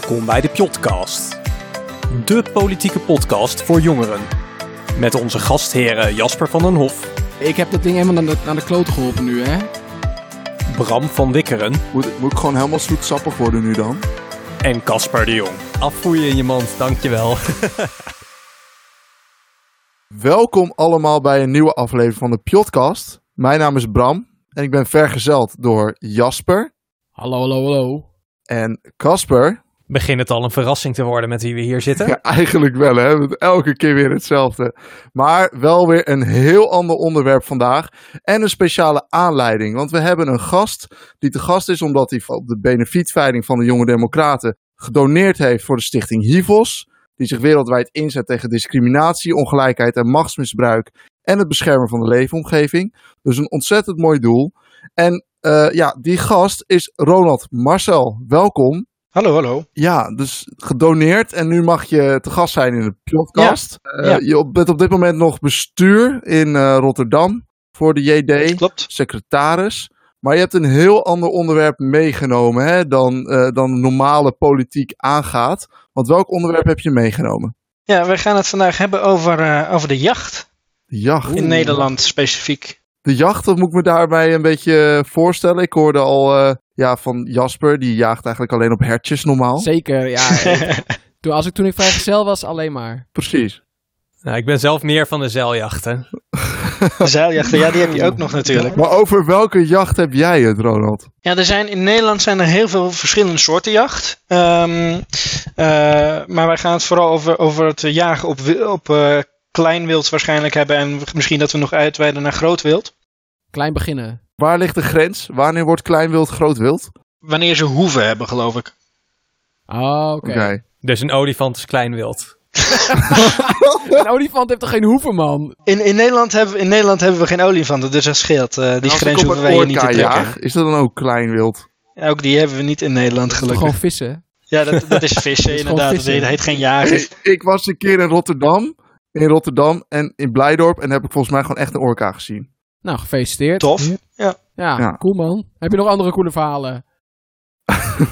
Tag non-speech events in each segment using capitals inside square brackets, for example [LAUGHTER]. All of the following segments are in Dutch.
Welkom bij de Pjotcast. De politieke podcast voor jongeren. Met onze gastheren Jasper van den Hof, Ik heb dat ding helemaal naar de, naar de kloten geholpen nu, hè? Bram van Wikkeren Moet, moet ik gewoon helemaal zoetsappig worden nu dan? en Casper de Jong. Afvoeien in je mand, dankjewel. [LAUGHS] Welkom allemaal bij een nieuwe aflevering van de Podcast. Mijn naam is Bram en ik ben vergezeld door Jasper Hallo, hallo, hallo. en Casper. Begint het al een verrassing te worden met wie we hier zitten? [LAUGHS] Ja, eigenlijk wel hè, elke keer weer hetzelfde. Maar wel weer een heel ander onderwerp vandaag en een speciale aanleiding. Want we hebben een gast die te gast is omdat hij op de benefietveiling van de Jonge Democraten gedoneerd heeft voor de stichting HIVOS. Die zich wereldwijd inzet tegen discriminatie, ongelijkheid en machtsmisbruik en het beschermen van de leefomgeving. Dus een ontzettend mooi doel. En eh, ja, die gast is Ronald Marcel. Welkom. Hallo, hallo. Ja, dus gedoneerd en nu mag je te gast zijn in de podcast. Eh, ja. Je bent op dit moment nog bestuur in eh, Rotterdam voor de JD, Klopt. secretaris. Maar je hebt een heel ander onderwerp meegenomen hè, dan, eh, dan normale politiek aangaat. Want welk onderwerp heb je meegenomen? Ja, we gaan het vandaag hebben over, eh, over de jacht. De jacht. In Nederland specifiek. De jacht, wat moet ik me daarbij een beetje voorstellen? Ik hoorde al eh, ja, van Jasper, die jaagt eigenlijk alleen op hertjes normaal. Zeker, ja. [LAUGHS] toen, als ik, toen ik vrijgezel was, alleen maar. Precies. Nou, ik ben zelf meer van de zeiljachten. De [LAUGHS] zeiljachten, ja, die heb je ook nog natuurlijk. Maar over welke jacht heb jij het, Ronald? Ja, er zijn, in Nederland zijn er heel veel verschillende soorten jacht. Ehm, eh, maar wij gaan het vooral over, over het jagen op, op eh, klein wild waarschijnlijk hebben. En misschien dat we nog uitweiden naar groot wild. Klein beginnen. Waar ligt de grens? Wanneer wordt klein wild groot wild? Wanneer ze hoeven hebben, geloof ik. Oh, oké. Dus een olifant is klein wild. [LAUGHS] Een olifant heeft toch geen hoeven, man? In, in, Nederland hebben, we- in Nederland hebben we geen olifanten, dus dat scheelt. Eh, die grens hoeven wij hier niet te trekken. jaag, is dat dan ook klein wild? Ja, Ook die hebben we niet in Nederland, Toch gelukkig. gewoon vissen? Ja, dat, dat is [LAUGHS] vissen Dat is gewoon inderdaad. vissen. Dat heet, geen jagen. Ik, ik was een keer in Rotterdam. In Rotterdam en in Blijdorp. En heb ik volgens mij gewoon echt een orka gezien. Nou, gefeliciteerd. Tof. Ja. Ja, Ja. cool, man. Heb je nog andere coole verhalen? [LAUGHS]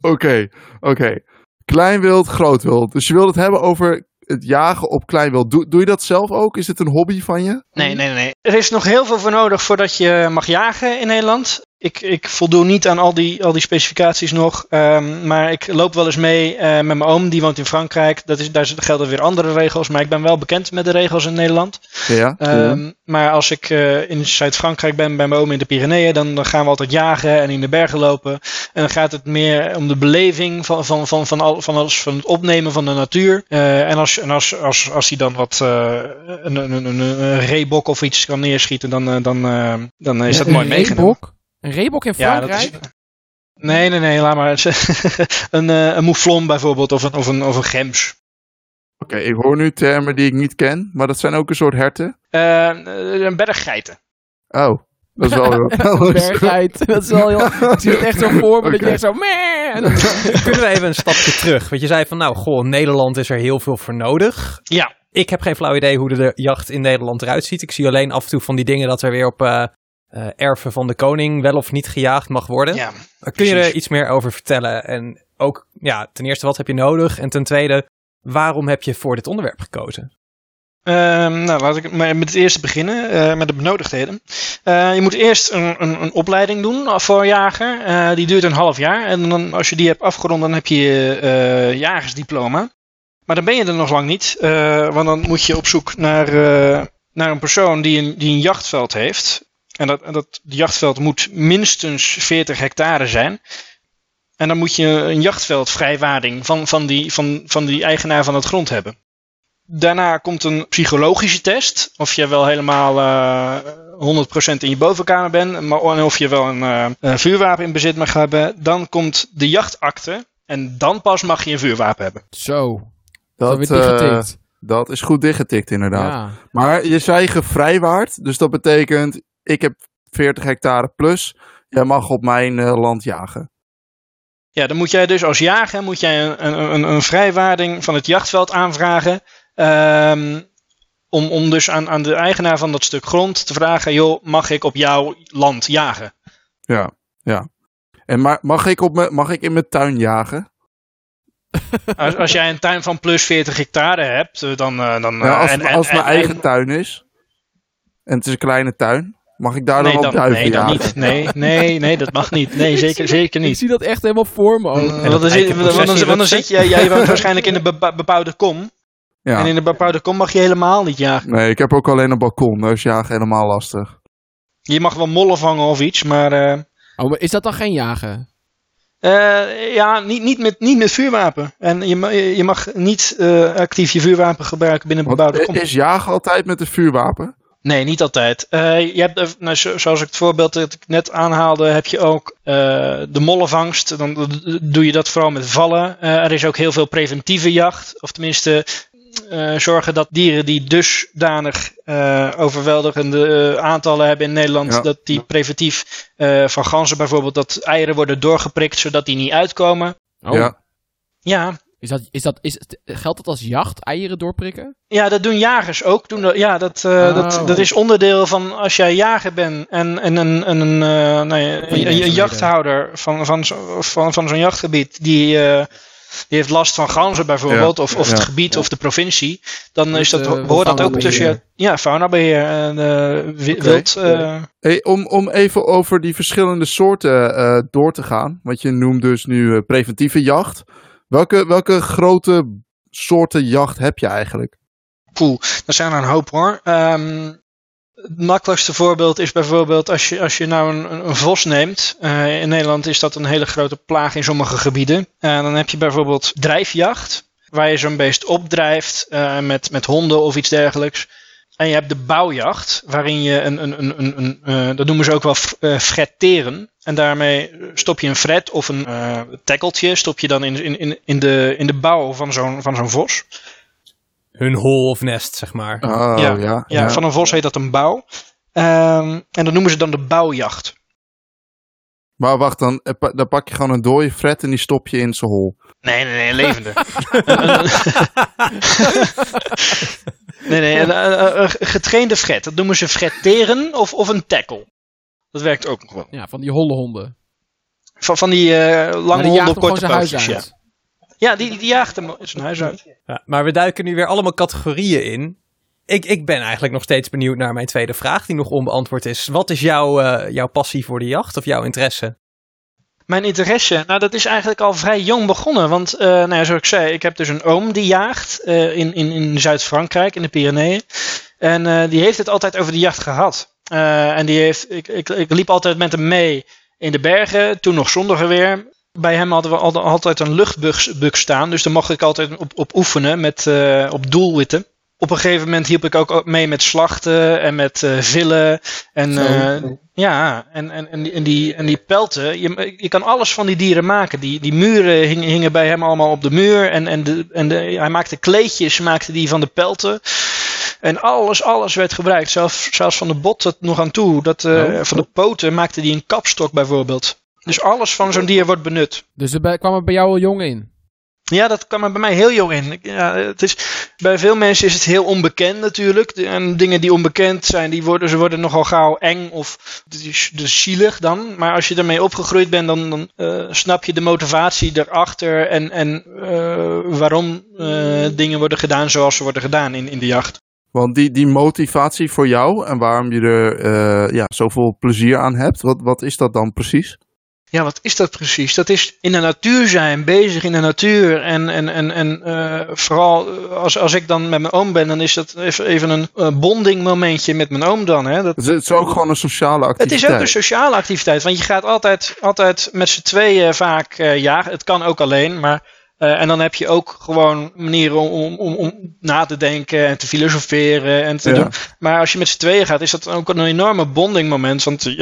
Oké, oké. Klein wild, groot wild. Dus je wilt het hebben over het jagen op klein wild. Doe, doe je dat zelf ook? Is dit een hobby van je? Nee, nee, nee. Er is nog heel veel voor nodig voordat je mag jagen in Nederland. Ik, ik voldoe niet aan al die, al die specificaties nog. ehm, maar ik loop wel eens mee eh, met mijn oom, die woont in Frankrijk. Dat is, daar gelden weer andere regels. Maar ik ben wel bekend met de regels in Nederland. Ja. Ehm, maar als ik eh, in Zuid-Frankrijk ben bij mijn oom in de Pyreneeën, dan, dan gaan we altijd jagen en in de bergen lopen. En dan gaat het meer om de beleving van, van, van, van, al, van, alles, van het opnemen van de natuur. Eh, en als, en als, als, als hij dan wat eh, een, een, een, een, reebok of iets kan neerschieten, dan, dan, eh, dan is dat mooi meegenomen. reebok? Een reebok in Ja, dat Frankrijk? is. Nee, nee, nee, laat maar. [LAUGHS] een, eh, een mouflon bijvoorbeeld, of een, of een, of een gems. Oké, ik hoor nu termen die ik niet ken. Maar dat zijn ook een soort herten. Eh, een berg geiten. Oh, dat is wel wat anders. Bergheid. Dat is wel heel... Ik zie het echt zo voor me, dat je echt zo... dan- Kunnen we even een stapje terug? Want je zei van, nou, goh, Nederland is er heel veel voor nodig. Ja, Ik heb geen flauw idee hoe de, de jacht in Nederland eruit ziet. Ik zie alleen af en toe van die dingen dat er weer op eh, eh, erven van de koning wel of niet gejaagd mag worden. ja. Kun je er iets meer over vertellen? En ook, ja, ten eerste, wat heb je nodig? En ten tweede, waarom heb je voor dit onderwerp gekozen? Ehm, nou, laat ik met het eerste beginnen, eh, met de benodigdheden. Eh, je moet eerst een, een, een opleiding doen voor jager. Die duurt een half jaar. En dan, als je die hebt afgerond, dan heb je je jagersdiploma. Maar dan ben je er nog lang niet. want dan moet je op zoek naar, naar een persoon die een, die een jachtveld heeft. En dat, en dat jachtveld moet minstens 40 hectare zijn. En dan moet je een jachtveldvrijwaarding van, van, die, van, van die eigenaar van het grond hebben. Daarna komt een psychologische test. Of je wel helemaal eh 100% in je bovenkamer bent. Maar en of je wel een, eh, een vuurwapen in bezit mag hebben. Dan komt de jachtakte. En dan pas mag je een vuurwapen hebben. Zo. Dat, Dat eh, dichtgetikt. dat is goed dichtgetikt inderdaad. Ja. Maar je zei gevrijwaard. Dus dat betekent, ik heb 40 hectare plus. Jij mag op mijn eh, land jagen. Ja, dan moet jij dus als jager moet jij een, een, een, vrijwaarding van het jachtveld aanvragen. Ehm, om, om dus aan, aan de eigenaar van dat stuk grond te vragen: joh, mag ik op jouw land jagen? Ja, ja. En maar, mag, ik op me, mag ik in mijn tuin jagen? [LAUGHS] Als, als jij een tuin van plus 40 hectare hebt, eh, dan... eh, dan Ja, als en- en- als mijn en- eigen en- tuin is. En het is een kleine tuin. Mag ik daar nee, dan op duiven nee, jagen? niet. Nee, nee, nee, dat mag niet. Nee, [LAUGHS] zeker, zeker Ik niet. zie dat echt helemaal voor me ook. Want dat dan, zit, eikenproces want dan, zit je, jij woont waarschijnlijk in een bepa- bebouwde kom. Ja. En in een bebouwde kom mag je helemaal niet jagen. Nee, ik heb ook alleen een balkon. Dus jagen helemaal lastig. Je mag wel mollen vangen of iets, maar eh, Oh, maar is dat dan geen jagen? eh, ja, niet, niet, met, niet met vuurwapen. En je, je mag niet eh, actief je vuurwapen gebruiken binnen een bebouwde kom. is jagen altijd met een vuurwapen? Nee, niet altijd. Eh, je hebt, eh, nou, zo- zoals ik het voorbeeld dat ik net aanhaalde, heb je ook eh, de mollenvangst. Dan doe je dat vooral met vallen. Eh, er is ook heel veel preventieve jacht. Of tenminste, eh, zorgen dat dieren die dusdanig eh, overweldigende aantallen hebben in Nederland, Ja. dat die preventief eh, van ganzen bijvoorbeeld, dat eieren worden doorgeprikt zodat die niet uitkomen. Oh, Ja. Ja, Is dat, is dat, is, geldt dat als jacht, eieren doorprikken? Ja, dat doen jagers ook. Doen dat, ja, dat, eh, dat, Oh. dat is onderdeel van als jij jager bent en, en een, en een, eh, nou ja, een, een, een jachthouder van, van, zo- van, van zo'n jachtgebied, die, eh, die heeft last van ganzen bijvoorbeeld, of, of het Ja. gebied of de provincie, dan is dat, behoort dat ook tussen je, ja, faunabeheer en eh, wild. eh, Hey, om, om even over die verschillende soorten eh, door te gaan. Want je noemt dus nu preventieve jacht. Welke, welke grote soorten jacht heb je eigenlijk? Poeh, dat zijn er een hoop hoor. Ehm, het makkelijkste voorbeeld is bijvoorbeeld als je, als je nou een, een, vos neemt. Eh, in Nederland is dat een hele grote plaag in sommige gebieden. En dan heb je bijvoorbeeld drijfjacht, waar je zo'n beest opdrijft eh, met, met honden of iets dergelijks. En je hebt de bouwjacht, waarin je een, een, een, een, een eh, dat noemen ze ook wel f- eh, fretteren. En daarmee stop je een fret of een eh tackeltje, stop je dan in, in, in, in, de, in de bouw van zo'n, van zo'n vos. Hun hol of nest, zeg maar. Oh, Ja, ja. Ja, van een vos heet dat een bouw. Ehm, en dat noemen ze dan de bouwjacht. Maar wacht, dan, eh, dan pak je gewoon een dode fret en die stop je in zijn hol. Nee, nee, nee, een levende. [LAUGHS] [LAUGHS] nee, nee, een, een- een getrainde fret. Dat noemen ze fretteren of, of een tackle. Dat werkt ook nog wel. Ja, van die holle honden. Van, van die eh, lange die honden korte pootjes, ja. uit. Ja, die, die jaagt hem zijn huis uit. Ja, maar we duiken nu weer allemaal categorieën in. Ik, ik ben eigenlijk nog steeds benieuwd naar mijn tweede vraag, die nog onbeantwoord is. Wat is jouw, eh, jouw passie voor de jacht of jouw interesse? Mijn interesse, nou dat is eigenlijk al vrij jong begonnen. Want eh, nou ja, zoals ik zei, ik heb dus een oom die jaagt eh, in, in, in Zuid-Frankrijk, in de Pyreneeën. En die heeft het altijd over de jacht gehad. Eh, en die heeft, ik, ik, ik liep altijd met hem mee in de bergen, toen nog zonder geweer. Bij hem hadden we al- altijd een luchtbug staan, dus daar mocht ik altijd op, op oefenen met, op doelwitten. Op een gegeven moment hielp ik ook mee met slachten en met eh villen. En eh, ja, en, en, en, die, en, die, en die pelten. Je, je kan alles van die dieren maken. Die, die muren hingen, hingen bij hem allemaal op de muur. En, en, de, en de, hij maakte kleedjes maakte die van de pelten. En alles, alles werd gebruikt. Zelfs, zelfs van de botten nog aan toe. Dat, eh, Oh. Van de poten maakte hij een kapstok bijvoorbeeld. Dus alles van zo'n dier wordt benut. Dus er kwam er bij jou al jong in. Ja, dat kwam er bij mij heel jong in. Ja, het is, bij veel mensen is het heel onbekend natuurlijk. En dingen die onbekend zijn, die worden, ze worden nogal gauw eng of dus, zielig dan. Maar als je ermee opgegroeid bent, dan, dan eh, snap je de motivatie erachter en, en eh, waarom eh, dingen worden gedaan zoals ze worden gedaan in, in de jacht. Want die, die motivatie voor jou en waarom je er ja, zoveel plezier aan hebt, wat, wat is dat dan precies? Ja, wat is dat precies? Dat is in de natuur zijn, bezig in de natuur. En, en, en, en eh, vooral eh, als, als ik dan met mijn oom ben, dan is dat even, een eh, bonding momentje met mijn oom dan. Hè? Dat, Het is, het ook gewoon een sociale het activiteit. is ook een sociale activiteit, want je gaat altijd, altijd met z'n tweeën vaak jagen. Het kan ook alleen, maar. en dan heb je ook gewoon manieren om, om, om, om na te denken en te filosoferen en te Ja. doen. Maar als je met z'n tweeën gaat, is dat ook een enorme bonding moment. Want je,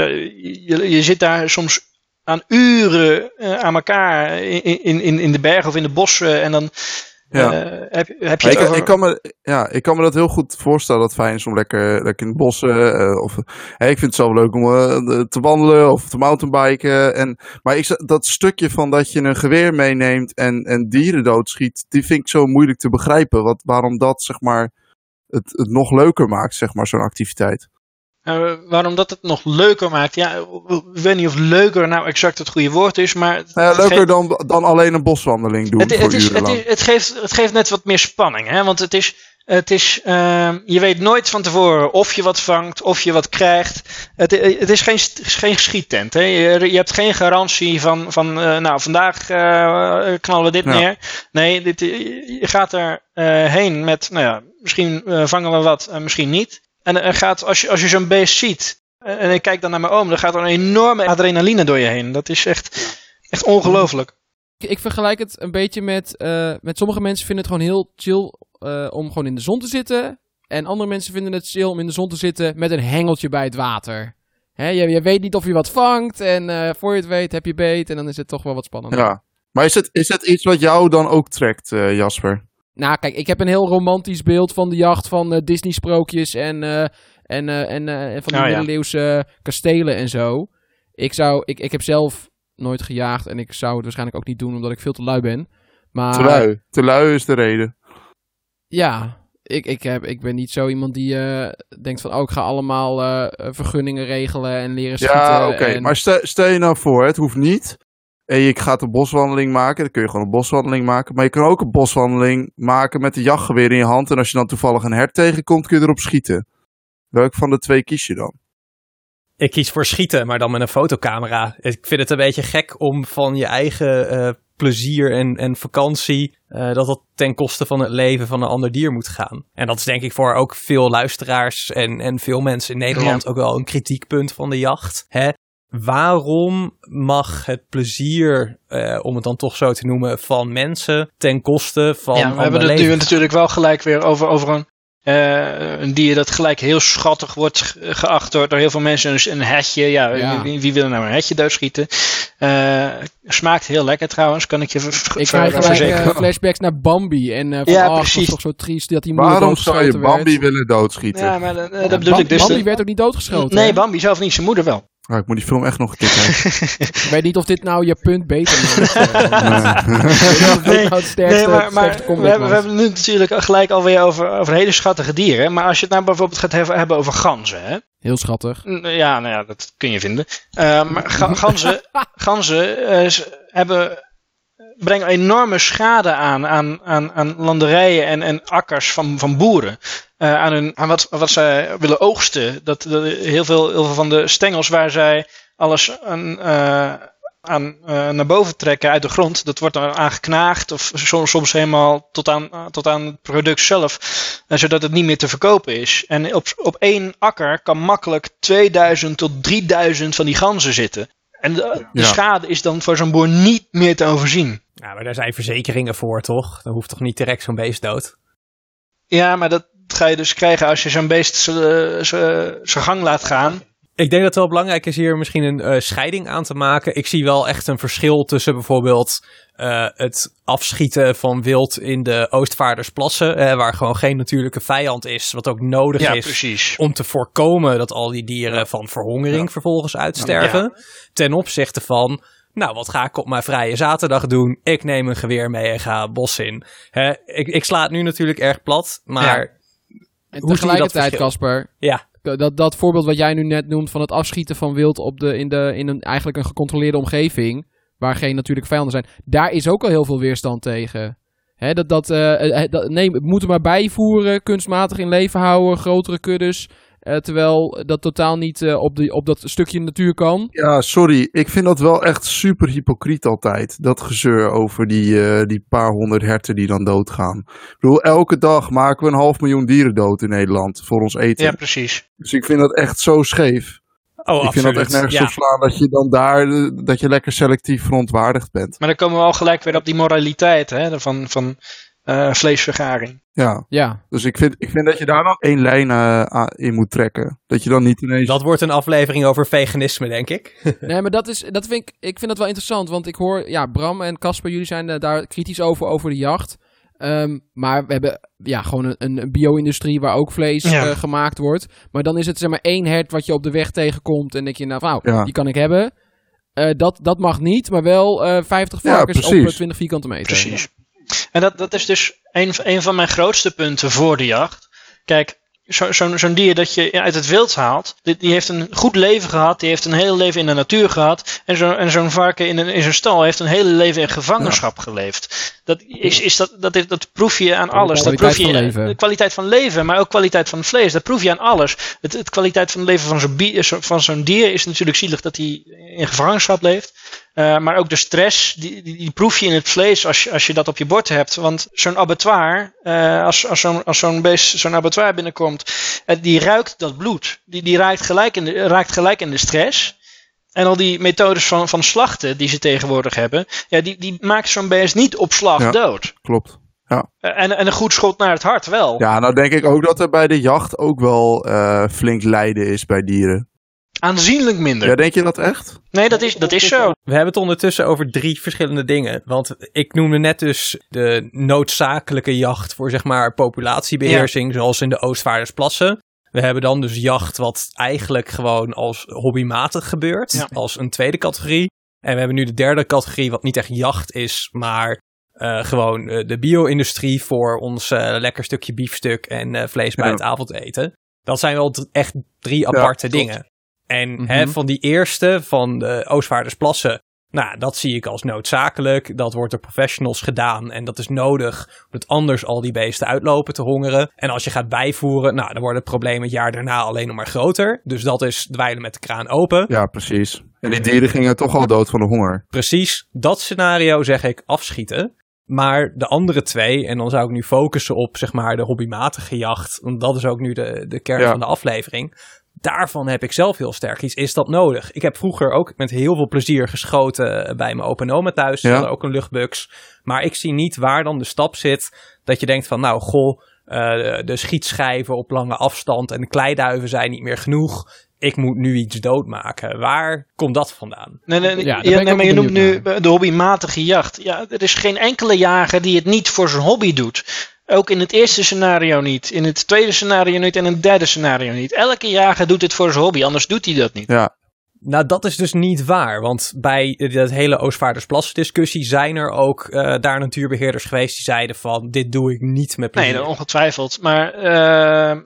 je, je zit daar soms aan uren eh, aan elkaar in, in, in, in de bergen of in de bossen. En dan Ja. eh, heb, heb je het ik, over- ik, kan me, ja, ik kan me dat heel goed voorstellen dat het fijn is om lekker, lekker in de bossen. eh, of, ik vind het zo leuk om te wandelen of te mountainbiken. En, maar ik, dat stukje van dat je een geweer meeneemt en, en dieren doodschiet, die vind ik zo moeilijk te begrijpen. Wat, waarom dat zeg maar, het, het nog leuker maakt, zeg maar, zo'n activiteit. Uh, waarom dat het nog leuker maakt, ja, ik weet niet of leuker nou exact het goede woord is, maar... Nou leuker dan, dan alleen een boswandeling doen het, voor het, is, het, is, het, geeft, het geeft net wat meer spanning, hè? want het is, het is, uh, je weet nooit van tevoren of je wat vangt, of je wat krijgt. Het, het is geen, geen schiettent. Hè? Je, je, hebt geen garantie van, van uh, nou, vandaag uh, knallen we dit ja. neer. Nee, dit, je gaat er heen met, nou ja, misschien vangen we wat, misschien niet. En er gaat, als je, als je zo'n beest ziet, en ik kijk dan naar mijn oom, dan gaat er een enorme adrenaline door je heen. Dat is echt, echt ongelooflijk. Ik vergelijk het een beetje met, met sommige mensen vinden het gewoon heel chill uh, om gewoon in de zon te zitten. En andere mensen vinden het chill om in de zon te zitten met een hengeltje bij het water. Hè, je, je, weet niet of je wat vangt en uh, voor je het weet heb je beet en dan is het toch wel wat spannend. Ja, maar is het, is het iets wat jou dan ook trekt, uh, Jasper? Nou, kijk, ik heb een heel romantisch beeld van de jacht van Disney-sprookjes en, en, en, en van die Oh, ja. middeleeuwse kastelen en zo. Ik, zou, ik, ik heb zelf nooit gejaagd en ik zou het waarschijnlijk ook niet doen omdat ik veel te lui ben. Maar, Te lui. Te lui is de reden. Ja, ik, ik, heb, ik ben niet zo iemand die uh, denkt van... oh, ik ga allemaal uh, vergunningen regelen en leren schieten. Ja, oké. en... Maar stel, stel, je nou voor, het hoeft niet. En je gaat een boswandeling maken. Dan kun je gewoon een boswandeling maken. Maar je kan ook een boswandeling maken met een jachtgeweer in je hand. En als je dan toevallig een hert tegenkomt, kun je erop schieten. Welk van de twee kies je dan? Ik kies voor schieten, maar dan met een fotocamera. Ik vind het een beetje gek om van je eigen uh, plezier en, en vakantie, uh, dat dat ten koste van het leven van een ander dier moet gaan. En dat is denk ik voor ook veel luisteraars en, en veel mensen in Nederland ja. ook wel een kritiekpunt van de jacht. Hè? Waarom mag het plezier, uh, om het dan toch zo te noemen, van mensen ten koste van. Ja, we hebben het nu natuurlijk wel gelijk weer over, over een uh, een dier dat gelijk heel schattig wordt geacht door, door heel veel mensen. Dus een hetje, ja, ja. Wie, wie, wil nou een hetje doodschieten? Uh, smaakt heel lekker trouwens, kan ik je ver Ik krijg verzekeren. Uh, flashbacks naar Bambi. En uh, van, ja, oh, precies. toch zo triest dat hij Waarom zou je Bambi werd. willen doodschieten? Ja, maar dat, dat ja, bedoel Bam ik dus. Bambi werd ook niet doodgeschoten. Nee, hè? Bambi zelf niet, zijn moeder wel. Oh, ik moet die film echt nog een keer kijken. [LAUGHS] ik weet niet of dit nou je punt beter maakt. [LAUGHS] nee, [LAUGHS] nou sterkste, nee, maar, maar we, hebben, we hebben nu natuurlijk gelijk alweer over, over hele schattige dieren. Maar als je het nou bijvoorbeeld gaat hebben over ganzen. Hè? Heel schattig. Ja, nou ja, dat kun je vinden. Uh, maar ga, ganzen, ganzen uh, hebben, brengen enorme schade aan, aan, aan, landerijen en, en akkers van, van boeren. Uh, aan, hun, aan wat, wat zij willen oogsten. Dat, heel, veel, heel veel van de stengels waar zij alles aan, uh, aan uh, naar boven trekken uit de grond, dat wordt er aangeknaagd of soms, soms helemaal tot aan, tot aan het product zelf, zodat het niet meer te verkopen is. En op, op één akker kan makkelijk 2000 tot 3000 van die ganzen zitten. En de, de Ja. schade is dan voor zo'n boer niet meer te overzien. Ja, maar daar zijn verzekeringen voor, toch? Dan hoeft toch niet direct zo'n beest dood? Ja, maar dat ga je dus krijgen als je zo'n beest zijn gang laat gaan. Ik denk dat het wel belangrijk is hier misschien een uh, scheiding aan te maken. Ik zie wel echt een verschil tussen bijvoorbeeld uh, het afschieten van wild in de Oostvaardersplassen, uh, waar gewoon geen natuurlijke vijand is, wat ook nodig Ja, is precies. om te voorkomen dat al die dieren van verhongering Ja. vervolgens uitsterven. Ten opzichte van, nou, wat ga ik op mijn vrije zaterdag doen? Ik neem een geweer mee en ga bos in. Hè, ik, ik sla het nu natuurlijk erg plat, maar En Hoe zie je dat tegelijkertijd? Casper, ja, dat, dat voorbeeld wat jij nu net noemt van het afschieten van wild op de, in, de, in een eigenlijk een gecontroleerde omgeving, waar geen natuurlijke vijanden zijn, daar is ook al heel veel weerstand tegen. Hè, dat, dat, eh, dat, nee, maar bijvoeren, kunstmatig in leven houden, grotere kuddes, eh, terwijl dat totaal niet eh, op, die, op dat stukje natuur kan. Ja, sorry. Ik vind dat wel echt super hypocriet altijd. Dat gezeur over die, eh, die paar honderd herten die dan doodgaan. Ik bedoel, elke dag maken we een half miljoen dieren dood in Nederland voor ons eten. Ja, precies. Dus ik vind dat echt zo scheef. oh, ik absoluut. vind dat echt nergens ja. op slaan dat je dan daar, dat je lekker selectief verontwaardigd bent. Maar dan komen we al gelijk weer op die moraliteit hè, van, van eh, vleesvergaring. Ja, Ja, dus ik vind, ik vind dat je daar dan één lijn eh, aan- in moet trekken. Dat je dan niet ineens... Dat wordt een aflevering over veganisme, denk ik. [LAUGHS] nee, maar dat is, dat vind ik, ik vind dat wel interessant, want ik hoor, ja, Bram en Casper, jullie zijn eh, daar kritisch over, over de jacht. Ehm, maar we hebben ja, gewoon een, een, bio-industrie waar ook vlees Ja. eh, gemaakt wordt. Maar dan is het zeg maar één hert wat je op de weg tegenkomt en denk je, nou, Ja. die kan ik hebben. Eh, dat, dat mag niet, maar wel eh 50 Ja, varkens op precies. eh, 20 vierkante meter. Precies. En dat, dat is dus een, een van mijn grootste punten voor de jacht. Kijk, zo- zo'n zo'n dier dat je uit het wild haalt, die, die heeft een goed leven gehad, die heeft een hele leven in de natuur gehad. En zo- zo'n varken in, een, in zo'n stal heeft een hele leven in gevangenschap geleefd. Dat, is, is dat, dat, is- dat proef je aan alles. Dat kwaliteit proef je van leven. De kwaliteit van leven, maar ook kwaliteit van vlees. Dat proef je aan alles. Het, het kwaliteit van het leven van zo'n, zo- van zo'n dier is natuurlijk zielig dat hij in gevangenschap leeft. Eh, maar ook de stress, die, die, die proef je in het vlees als je, als je dat op je bord hebt. Want zo'n abattoir, eh, als, als zo'n als zo'n beest, zo'n abattoir binnenkomt, eh, die ruikt dat bloed. Die, die raakt, gelijk in de, raakt gelijk in de stress. En al die methodes van, van slachten die ze tegenwoordig hebben, ja, die, die maakt zo'n beest niet op slag Ja. dood. Klopt. Eh, en, en een goed schot naar het hart wel. Ja, nou denk ik ook dat er bij de jacht ook wel flink lijden is bij dieren. Aanzienlijk minder. Ja, denk je dat echt? Nee, dat is, dat is zo. We hebben het ondertussen over drie verschillende dingen. Want ik noemde net dus de noodzakelijke jacht voor zeg maar populatiebeheersing, zoals in de Oostvaardersplassen. We hebben dan dus jacht wat eigenlijk gewoon als hobbymatig gebeurt, Ja. als een tweede categorie. En we hebben nu de derde categorie, wat niet echt jacht is, maar eh, gewoon eh, de bio-industrie voor ons eh, lekker stukje biefstuk en eh, vlees bij Ja. het avondeten. Dat zijn wel echt drie aparte klopt. dingen. En Mhm. hè, van die eerste, van de Oostvaardersplassen, nou, dat zie ik als noodzakelijk. Dat wordt door professionals gedaan en dat is nodig, omdat anders al die beesten uitlopen te hongeren. En als je gaat bijvoeren, nou, dan worden problemen het jaar daarna alleen nog maar groter. Dus dat is dweilen met de kraan open. Ja, precies. En die dieren gingen toch al dood van de honger. Precies, dat scenario zeg ik afschieten. Maar de andere twee, en dan zou ik nu focussen op zeg maar de hobbymatige jacht, want dat is ook nu de, de kern Ja. van de aflevering. Daarvan heb ik zelf heel sterk iets. Is dat nodig? Ik heb vroeger ook met heel veel plezier geschoten bij mijn open oma thuis. Ja. hadden ook een luchtbuks. Maar ik zie niet waar dan de stap zit dat je denkt van nou goh, eh, de schietschijven op lange afstand en de kleiduiven zijn niet meer genoeg. Ik moet nu iets doodmaken. Waar komt dat vandaan? Nee, nee, Ja, nee, maar je noemt nu de hobbymatige jacht. Ja, er is geen enkele jager die het niet voor zijn hobby doet. Ook in het eerste scenario niet, in het tweede scenario niet en in het derde scenario niet. Elke jager doet het voor zijn hobby, anders doet hij dat niet. Ja, Nou, dat is dus niet waar. Want bij dat hele Oostvaardersplassen discussie zijn er ook eh, daar natuurbeheerders geweest die zeiden van dit doe ik niet met plezier. Nee, ongetwijfeld. Maar eh,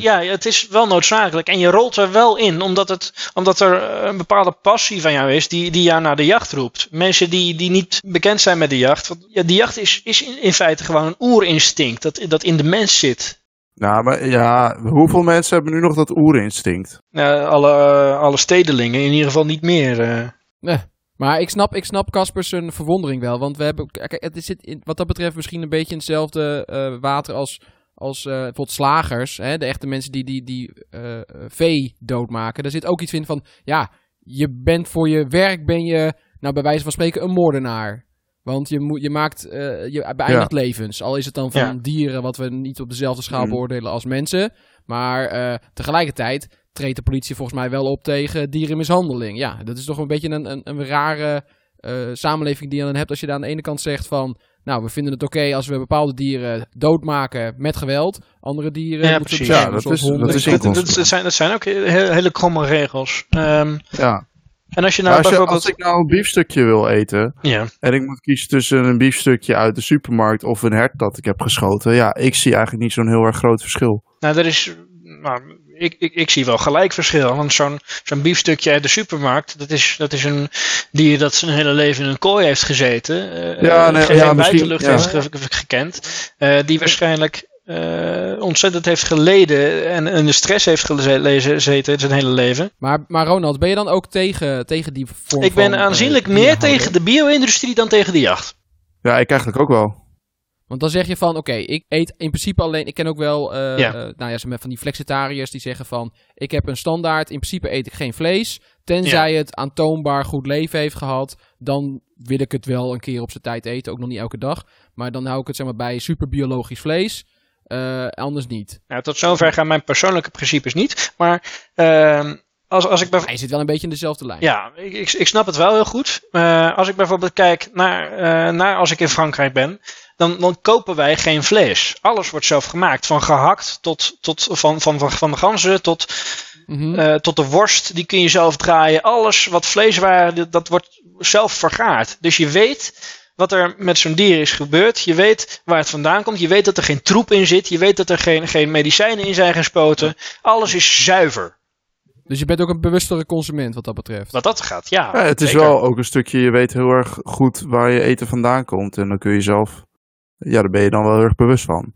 ja, het is wel noodzakelijk. En je rolt er wel in, omdat, het, omdat er een bepaalde passie van jou is die, die jou naar de jacht roept. Mensen die, die niet bekend zijn met de jacht. Want, ja, die jacht is, is in, in feite gewoon een oerinstinct dat, dat in de mens zit. Nou, maar ja, hoeveel mensen hebben nu nog dat oerinstinct? Eh, alle, eh, alle stedelingen in ieder geval niet meer. eh. Nee. Maar ik snap, ik snap Caspers zijn verwondering wel. Want we hebben, kijk, het zit in, wat dat betreft misschien een beetje in hetzelfde eh, water als, als eh, bijvoorbeeld slagers. Hè? De echte mensen die, die, die eh, vee doodmaken. Daar zit ook iets in van, ja, je bent voor je werk, ben je, nou bij wijze van spreken, een moordenaar. Want je, moet, je maakt, je beëindigt levens. Al is het dan van Ja. dieren wat we niet op dezelfde schaal Mhm. beoordelen als mensen. Maar tegelijkertijd treedt de politie volgens mij wel op tegen dierenmishandeling. Ja, dat is toch een beetje een, een, een rare eh, samenleving die je dan hebt als je daar aan de ene kant zegt van... Nou, we vinden het oké als we bepaalde dieren doodmaken met geweld. Andere dieren Ja, moeten Ja, dat is- dat is dat, dat, dat zijn, dat zijn ook hele, hele kromme regels. Ehm, Ja. en als je nou als, je, bijvoorbeeld... als ik nou een biefstukje wil eten Ja, en ik moet kiezen tussen een biefstukje uit de supermarkt of een hert dat ik heb geschoten, ja, ik zie eigenlijk niet zo'n heel erg groot verschil. nou, er is... Nou, ik, ik, ik zie wel gelijk verschil. Want zo'n zo'n biefstukje uit de supermarkt, dat is, dat is een dier dat zijn hele leven in een kooi heeft gezeten. eh, Ja, nee, geen ja, misschien, buitenlucht ja. heeft ge- ge- gekend. eh, die waarschijnlijk eh, ontzettend heeft geleden en, en de stress heeft gezeten zijn hele leven. Maar, maar Ronald, ben je dan ook tegen, tegen die vorm Ik ben van, aanzienlijk meer tegen de bio-industrie dan tegen de jacht. Ja, ik eigenlijk ook wel. Want dan zeg je van, oké, ik eet in principe alleen... Ik ken ook wel, eh, Ja. eh, nou ja, ze met van die flexitariërs die zeggen van... Ik heb een standaard, in principe eet ik geen vlees. Tenzij het aantoonbaar goed leven heeft gehad. Dan wil ik het wel een keer op zijn tijd eten. Ook nog niet elke dag. Maar dan hou ik het zeg maar bij superbiologisch vlees. Eh, anders niet. Nou, tot zover gaan mijn persoonlijke principes niet. Maar ehm, als, als ik bijvoorbeeld. Hij zit wel een beetje in dezelfde lijn. Ja, ik, ik, ik snap het wel heel goed. Als ik bijvoorbeeld kijk naar, naar als ik in Frankrijk ben, dan, dan kopen wij geen vlees. Alles wordt zelf gemaakt. Van gehakt tot, tot van, van, van, van de ganzen tot, Mhm. eh, tot de worst. Die kun je zelf draaien. Alles wat vleeswaren, dat, dat wordt zelf vergaard. Dus je weet wat er met zo'n dier is gebeurd. Je weet waar het vandaan komt. Je weet dat er geen troep in zit. Je weet dat er geen, geen medicijnen in zijn gespoten. Alles is zuiver. Dus je bent ook een bewustere consument wat dat betreft. Wat dat gaat, ja. Ja, het is zeker. wel ook een stukje, je weet heel erg goed waar je eten vandaan komt. En dan kun je zelf, ja, daar ben je dan wel heel erg bewust van.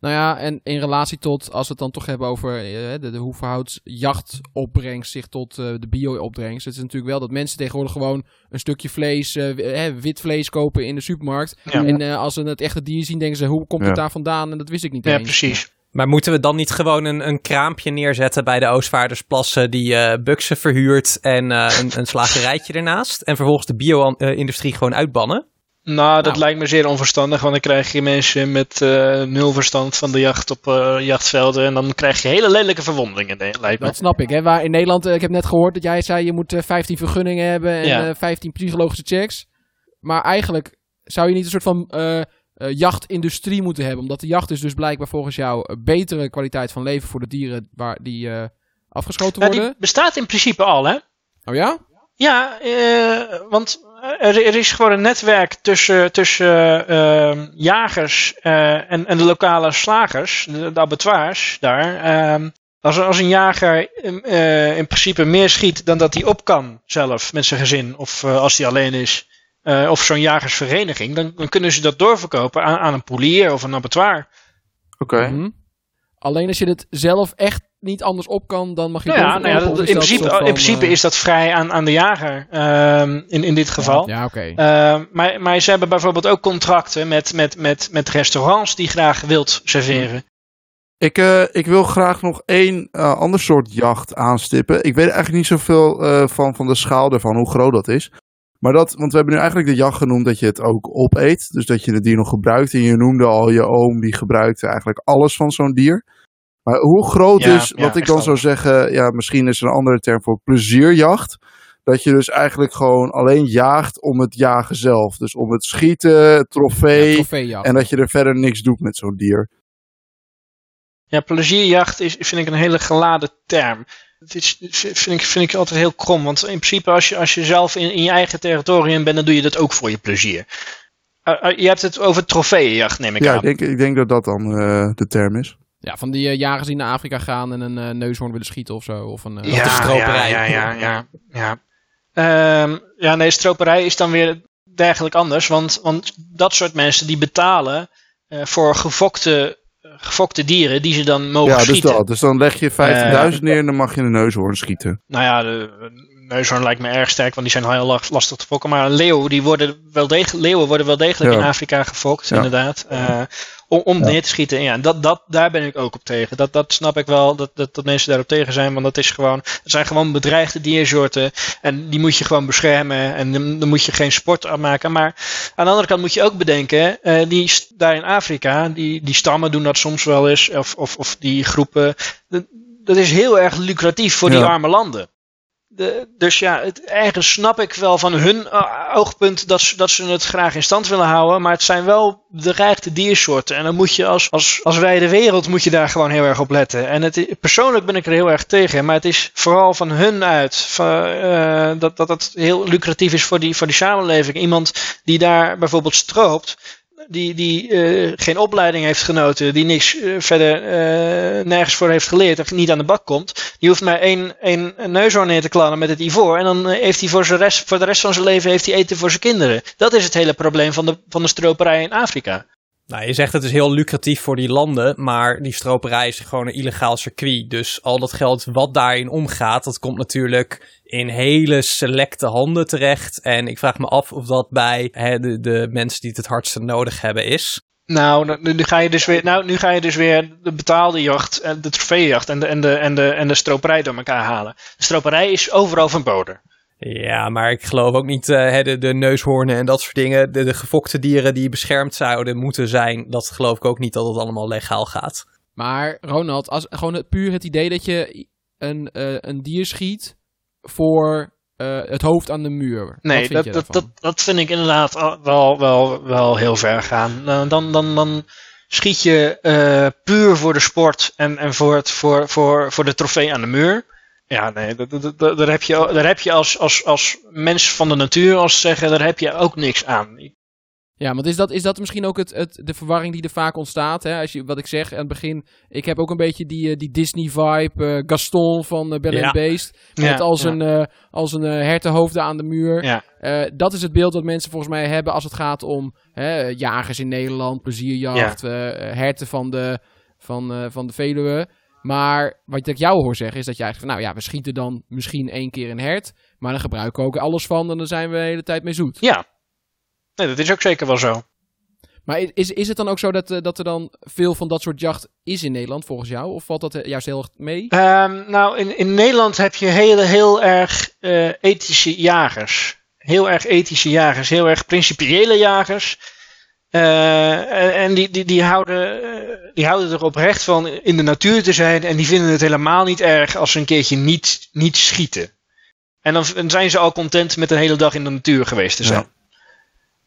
Nou ja, en in relatie tot, als we het dan toch hebben over eh, de, de, hoe verhoudt jachtopbrengst zich tot eh, de bio-opbrengst. Het is natuurlijk wel dat mensen tegenwoordig gewoon een stukje vlees, eh, wi- eh, wit vlees kopen in de supermarkt. Ja. En eh, als ze het echte dier zien, denken ze, hoe komt het Ja. daar vandaan? En dat wist ik niet Ja, eens. precies. Maar moeten we dan niet gewoon een, een kraampje neerzetten bij de Oostvaardersplassen die eh buksen verhuurt en eh, een, een slagerijtje ernaast? En vervolgens de bio-industrie gewoon uitbannen? Nou, dat Nou. lijkt me zeer onverstandig, want dan krijg je mensen met eh, nul verstand van de jacht op eh, jachtvelden. En dan krijg je hele lelijke verwondingen, lijkt me. Dat snap ik. Hè? Waar in Nederland, eh, ik heb net gehoord dat jij zei je moet eh, 15 vergunningen hebben en Ja. eh, 15 psychologische checks. Maar eigenlijk zou je niet een soort van jachtindustrie moeten hebben. Omdat de jacht is dus blijkbaar volgens jou een betere kwaliteit van leven voor de dieren waar die afgeschoten Ja, worden. die bestaat in principe al, hè? Oh ja? Ja, want er, er is gewoon een netwerk tussen, tussen eh, jagers eh, en, en de lokale slagers, de, de abattoirs daar. Ehm, als, als een jager eh, in principe meer schiet dan dat hij op kan zelf met zijn gezin, of eh, als hij alleen is, eh, of zo'n jagersvereniging, dan, dan kunnen ze dat doorverkopen aan, aan een polier of een abattoir. Oké. Mhm. Alleen als je het zelf echt niet anders op kan, dan mag je Nou ja, nou ja, dat- is in, principe, van, in principe eh, is dat vrij aan, aan de jager ehm, in, in dit geval. Ja, oké. Uh, maar, maar ze hebben bijvoorbeeld ook contracten met, met, met, met restaurants die graag wild serveren. Ik, eh, ik wil graag nog één eh, ander soort jacht aanstippen. Ik weet eigenlijk niet zoveel eh, van, van de schaal daarvan, hoe groot dat is. Maar dat, want we hebben nu eigenlijk de jacht genoemd dat je het ook opeet. Dus dat je het dier nog gebruikt. En je noemde al je oom, die gebruikte eigenlijk alles van zo'n dier. Maar hoe groot Ja, is, ja, wat ik dan zou zeggen, ja, misschien is er een andere term voor plezierjacht. Dat je dus eigenlijk gewoon alleen jaagt om het jagen zelf. Dus om het schieten, trofee. Ja, en dat je er verder niks doet met zo'n dier. Ja, plezierjacht is, vind ik een hele geladen term. Het is, vind, ik, vind ik altijd heel krom. Want in principe, als je, als je zelf in, in je eigen territorium bent, dan doe je dat ook voor je plezier. Uh, uh, je hebt het over trofeeënjacht, neem ik Ja, aan. ik denk, ik denk dat dat dan uh, de term is. Ja, van die uh, jagers die naar Afrika gaan en een uh, neushoorn willen schieten of zo. Of een, uh, ja, stroperij. Ja, ja, ja. ja, ja. Um, ja nee, stroperij is dan weer dergelijk anders. Want, want dat soort mensen die betalen uh, voor gefokte, gefokte dieren die ze dan mogen ja, dus schieten. Dat. Dus dan leg je 50.000 neer en dan mag je een neushoorn schieten. Nou ja, de, neushoorn lijkt me erg sterk, want die zijn heel lastig te fokken. Maar een leeuw, die worden wel degelijk, leeuwen worden wel degelijk Ja. in Afrika gefokt, Ja. inderdaad. Uh, om om Ja. neer te schieten. Ja, dat, dat, daar ben ik ook op tegen. Dat, dat snap ik wel, dat, dat, dat mensen daarop tegen zijn. Want dat is gewoon, het zijn gewoon bedreigde diersoorten. En die moet je gewoon beschermen. En dan, moet je geen sport aan maken. Maar aan de andere kant moet je ook bedenken, eh, die, daar in Afrika, die, die stammen doen dat soms wel eens. Of, of, of die groepen. Dat, dat is heel erg lucratief voor die arme landen. Dus ja, het, eigenlijk snap ik wel van hun uh, oogpunt dat ze, dat ze het graag in stand willen houden. Maar het zijn wel bedreigde diersoorten. En dan moet je als, als, als wijde wereld moet je daar gewoon heel erg op letten. En het, persoonlijk ben ik er heel erg tegen. Maar het is vooral van hun uit. Eh, dat, dat het heel lucratief is voor die, voor die samenleving. Iemand die daar bijvoorbeeld stroopt. Die, die eh, geen opleiding heeft genoten, die niks eh, verder eh, nergens voor heeft geleerd of niet aan de bak komt, die hoeft maar één, één neushoorn neer te klannen met het ivoor. En dan heeft hij voor, zijn rest, voor de rest van zijn leven heeft hij eten voor zijn kinderen. Dat is het hele probleem van de, van de stroperij in Afrika. Nou, je zegt het is heel lucratief voor die landen, maar die stroperij is gewoon een illegaal circuit. Dus al dat geld wat daarin omgaat, dat komt natuurlijk in hele selecte handen terecht. En ik vraag me af of dat bij hè, de, de mensen die het het hardste nodig hebben is. Nou, nu, nu ga je dus weer, nou, nu ga je dus weer de betaalde jacht, de trofeejacht en de, en, de, en, de, en de stroperij door elkaar halen. De stroperij is overal verboden. Ja, maar ik geloof ook niet eh, hè, de, de neushoornen en dat soort dingen. De, de gefokte dieren die beschermd zouden moeten zijn, dat geloof ik ook niet dat het allemaal legaal gaat. Maar Ronald, als, gewoon het, puur het idee dat je een, eh, een dier schiet voor eh, het hoofd aan de muur. Nee, dat, dat, dat, dat vind ik inderdaad wel, wel, wel heel ver gaan. Nou, Dan, dan, dan schiet je eh, puur voor de sport en, en voor, het, voor, voor, voor de trofee aan de muur. Ja, nee, daar heb je, daar heb je als, als, als mens van de natuur, als ze zeggen, daar heb je ook niks aan. Ja, want is dat, is dat misschien ook het, het, de verwarring die er vaak ontstaat? Hè? Als je, wat ik zeg aan het begin, ik heb ook een beetje die, eh, die Disney-vibe, eh, Gaston van uh, Belle Ja. and Beast. Met Ja, als ja. een, eh, als een eh, hertenhoofd aan de muur. Eh, dat is het beeld dat mensen volgens mij hebben als het gaat om hè, jagers in Nederland, plezierjacht, eh, herten van de, van, eh, van de Veluwe. Maar wat ik jou hoor zeggen is dat je eigenlijk van, nou ja, we schieten dan misschien één keer een hert, maar dan gebruiken we ook alles van en dan zijn we de hele tijd mee zoet. Ja. Nee, dat is ook zeker wel zo. Maar is, is het dan ook zo dat, eh, dat er dan veel van dat soort jacht is in Nederland volgens jou? Of valt dat eh, juist heel erg mee? Ehm, nou, in, in Nederland heb je heel, heel erg eh, ethische jagers. Heel erg ethische jagers, heel erg principiële jagers. Eh, en die, die, die, houden, eh, die houden er oprecht van in de natuur te zijn. En die vinden het helemaal niet erg als ze een keertje niet, niet schieten. En dan, dan zijn ze al content met een hele dag in de natuur geweest te zijn.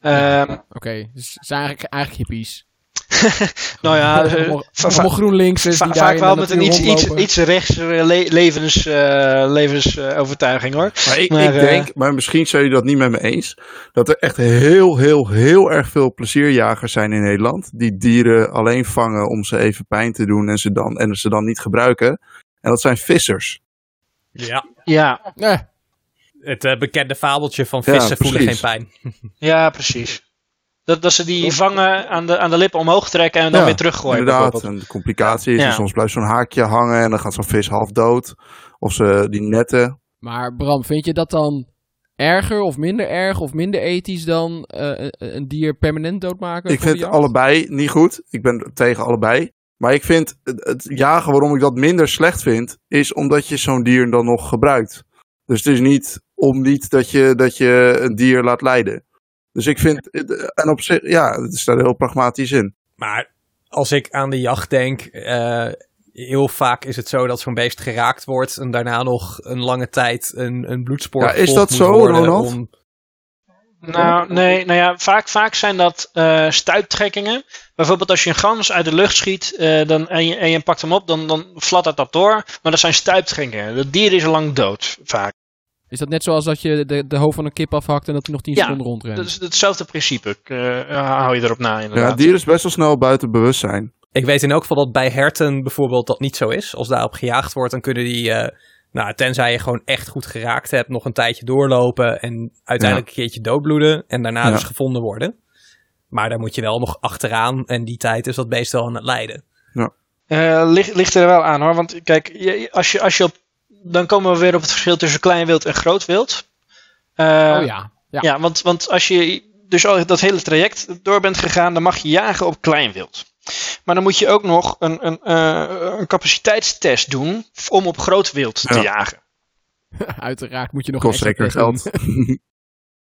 Ehm, Oké, dus zijn eigenlijk, eigenlijk hippies. [LAUGHS] nou ja, eh, allemaal, Va- die daar vaak wel met een iets, iets, iets rechts le levens, eh, levensovertuiging hoor. Maar ik, Maar, ik eh, denk, maar misschien zijn jullie dat niet met me eens, dat er echt heel, heel, heel erg veel plezierjagers zijn in Nederland. Die dieren alleen vangen om ze even pijn te doen en ze dan, en ze dan niet gebruiken. En dat zijn vissers. Ja, Ja, Eh, het eh, bekende fabeltje van Ja, vissen voelen geen pijn. [LAUGHS] ja precies. Dat, dat ze die vangen aan de, aan de lippen omhoog trekken en dan Ja, weer teruggooien. Inderdaad, en de complicatie is, Ja. en soms blijft zo'n haakje hangen en dan gaat zo'n vis half dood. Of ze die netten. maar Bram, vind je dat dan erger of minder erg of minder ethisch dan eh, een- een dier permanent doodmaken? Ik vind jacht? allebei niet goed. Ik ben tegen allebei. Maar ik vind het, het jagen waarom ik dat minder slecht vind, is omdat je zo'n dier dan nog gebruikt. Dus het is niet om niet dat je, dat je een dier laat lijden. Dus ik vind, het- en op zich, ja, het is daar heel pragmatisch in. Maar als ik aan de jacht denk, eh, heel vaak is het zo dat zo'n beest geraakt wordt en daarna nog een lange tijd een, een bloedspoor Ja, is dat moet zo, worden Ronald? om- Nou, nee, nou ja, vaak, vaak zijn dat eh stuiptrekkingen. Bijvoorbeeld als je een gans uit de lucht schiet eh, dan, en, je, en je pakt hem op, dan, dan fladdert dat door. Maar dat zijn stuiptrekkingen. Dat dier is al lang dood, vaak. Is dat net zoals dat je de, de hoofd van een kip afhakt en dat hij nog 10 Ja, seconden rondrent? Dat is hetzelfde principe. eh, hou je erop na, Ja, inderdaad. het dier is best wel snel buiten bewustzijn. Ik weet in elk geval dat bij herten bijvoorbeeld dat niet zo is. Als daarop gejaagd wordt, dan kunnen die, eh, nou, tenzij je gewoon echt goed geraakt hebt, nog een tijdje doorlopen en uiteindelijk een keertje doodbloeden en daarna Ja. dus gevonden worden. Maar daar moet je wel nog achteraan en die tijd is dat beest wel aan het lijden. Eh, ligt, ligt er wel aan hoor. Want kijk, je- als je, als je op, dan komen we weer op het verschil tussen klein wild en groot wild. Eh, oh ja. ja. Ja, want, want als je dus al dat hele traject door bent gegaan, dan mag je jagen op klein wild. Maar dan moet je ook nog een, een, eh, een capaciteitstest doen om op groot wild te Ja. jagen. [LAUGHS] Uiteraard moet je nog Kost zeker geld. [LAUGHS]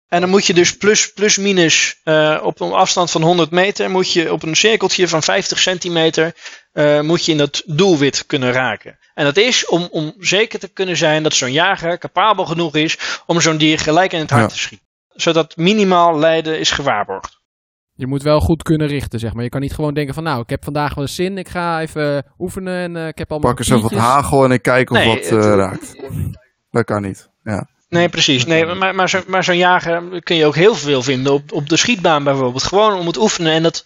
En dan moet je dus plus, plus minus eh, op een afstand van 100 meter, moet je op een cirkeltje van 50 centimeter, eh, moet je in dat doelwit kunnen raken. En dat is om, om zeker te kunnen zijn dat zo'n jager capabel genoeg is om zo'n dier gelijk in het hart Ja. te schieten. Zodat minimaal lijden is gewaarborgd. Je moet wel goed kunnen richten, zeg maar. Je kan niet gewoon denken van, nou, ik heb vandaag wel zin, ik ga even oefenen en eh, ik heb allemaal Pak eens even wat hagel en ik kijk of Nee, wat eh, raakt. Dat kan niet. Ja. Nee, precies. Nee, maar maar, zo, maar zo'n jager kun je ook heel veel vinden op, op de schietbaan bijvoorbeeld. Gewoon om het oefenen. En dat,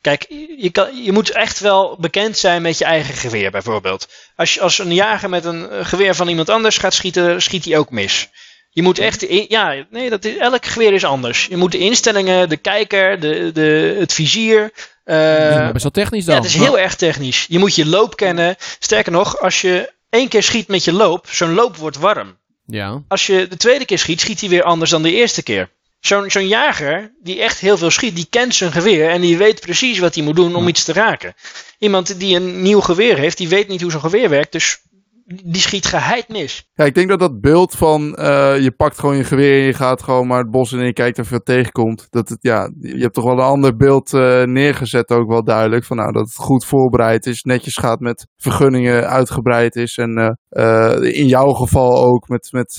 kijk, je, kan, je moet echt wel bekend zijn met je eigen geweer bijvoorbeeld. Als, je, als een jager met een eh, geweer van iemand anders gaat schieten, schiet hij ook mis. Je moet echt, ja, nee, dat is, elk geweer is anders. Je moet de instellingen, de kijker, de, de, het vizier. eh, Ja, best wel technisch dan. ja, het is heel erg technisch. Je moet je loop kennen. Sterker nog, als je één keer schiet met je loop, zo'n loop wordt warm Ja. als je de tweede keer schiet, schiet hij weer anders dan de eerste keer. Zo'n zo'n jager die echt heel veel schiet, die kent zijn geweer en die weet precies wat hij moet doen om iets te raken. Iemand die een nieuw geweer heeft, die weet niet hoe zo'n geweer werkt, dus die schiet geheid mis. Ja, ik denk dat dat beeld van eh, je pakt gewoon je geweer en je gaat gewoon maar het bos in en je kijkt of je wat tegenkomt. Dat het, ja, je hebt toch wel een ander beeld eh, neergezet ook wel duidelijk. Van nou, dat het goed voorbereid is, netjes gaat met vergunningen uitgebreid is. En eh, in jouw geval ook met, met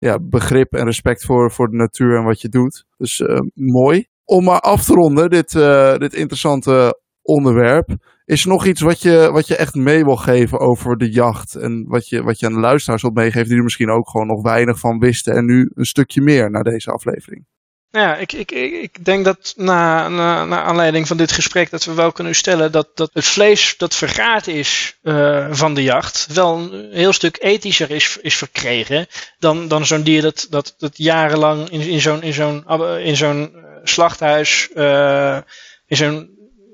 ja, begrip en respect voor, voor de natuur en wat je doet. Dus eh, mooi. Om maar af te ronden, dit, eh, dit interessante onderwerp. Is er nog iets wat je, wat je echt mee wil geven over de jacht? En wat je, wat je aan de luisteraars wilt meegeven die er misschien ook gewoon nog weinig van wisten. En nu een stukje meer naar deze aflevering. Nou ja, ik, ik, ik, denk dat na, na, na aanleiding van dit gesprek dat we wel kunnen stellen dat, dat het vlees dat vergaard is uh, van de jacht wel een heel stuk ethischer is, is verkregen dan, dan zo'n dier dat, dat, dat jarenlang in, in zo'n in zo'n in zo'n slachthuis, uh, in zo'n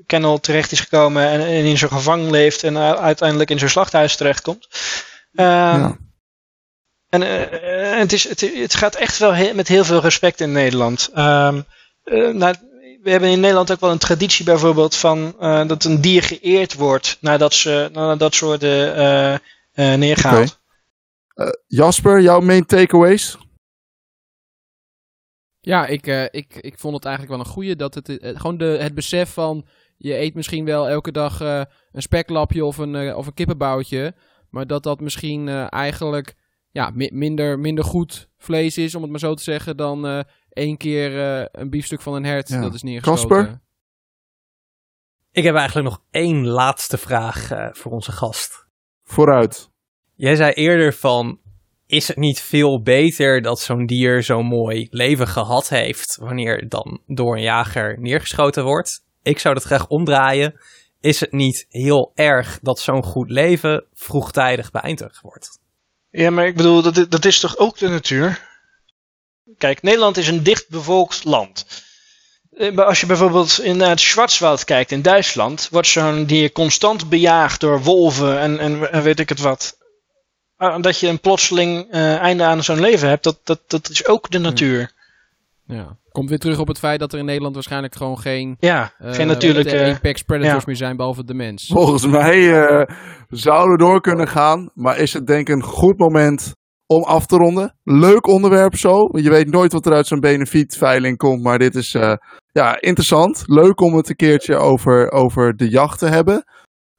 kennel terecht is gekomen en, in zo'n gevang leeft en uiteindelijk in zo'n slachthuis terechtkomt. Uh, ja. En uh, het, is, het, het, gaat echt wel met heel veel respect in Nederland. Um, uh, nou, we hebben in Nederland ook wel een traditie bijvoorbeeld van uh, dat een dier geëerd wordt nadat ze nadat ze worden neergehaald. Okay. Jasper, jouw main takeaways? Ja, ik, ik, ik vond het eigenlijk wel een goede. Dat het, gewoon de, het besef van je eet misschien wel elke dag een speklapje of een, of een kippenboutje. Maar dat dat misschien eigenlijk ja, minder, minder goed vlees is, om het maar zo te zeggen, dan uh, één keer uh, een biefstuk van een hert. Dat is neergeschoten. Kasper? Ik heb eigenlijk nog één laatste vraag uh, voor onze gast. Vooruit. Jij zei eerder van, is het niet veel beter dat zo'n dier zo'n mooi leven gehad heeft, wanneer het dan door een jager neergeschoten wordt? Ik zou dat graag omdraaien. Is het niet heel erg dat zo'n goed leven vroegtijdig beëindigd wordt? Ja, maar ik bedoel, dat, dat is toch ook de natuur? Kijk, Nederland is een dichtbevolkt land. Eh, als je bijvoorbeeld in het Schwarzwald kijkt in Duitsland, wordt zo'n dier constant bejaagd door wolven en, en, weet ik het wat. Ah, dat je een plotseling uh, einde aan zo'n leven hebt, dat, dat, dat is ook de natuur. Ja. Komt weer terug op het feit dat er in Nederland waarschijnlijk gewoon geen, ja, uh, geen natuurlijke apex predators meer zijn, behalve de mens. Volgens mij uh, zouden we door kunnen gaan, maar is het denk ik een goed moment om af te ronden. Leuk onderwerp zo. Je weet nooit wat er uit zo'n benefietveiling komt, maar dit is uh, ja, interessant. Leuk om het een keertje over, over de jacht te hebben.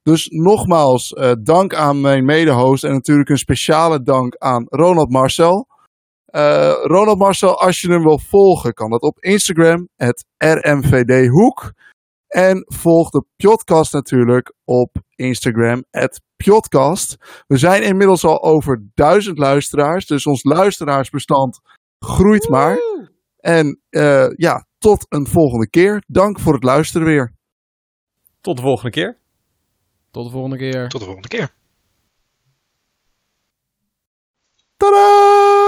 Dus nogmaals, dank aan mijn mede-host en natuurlijk een speciale dank aan Ronald Marcel. Uh, Ronald Marcel, als je hem wil volgen, kan dat op Instagram, het RMVDhoek. En volg de podcast natuurlijk op Instagram, het podcast. We zijn inmiddels al over duizend luisteraars, dus ons luisteraarsbestand groeit maar. En uh, ja, tot een volgende keer. Dank voor het luisteren weer. Tot de volgende keer. Tot de volgende keer. Tot de volgende keer. Tadaa!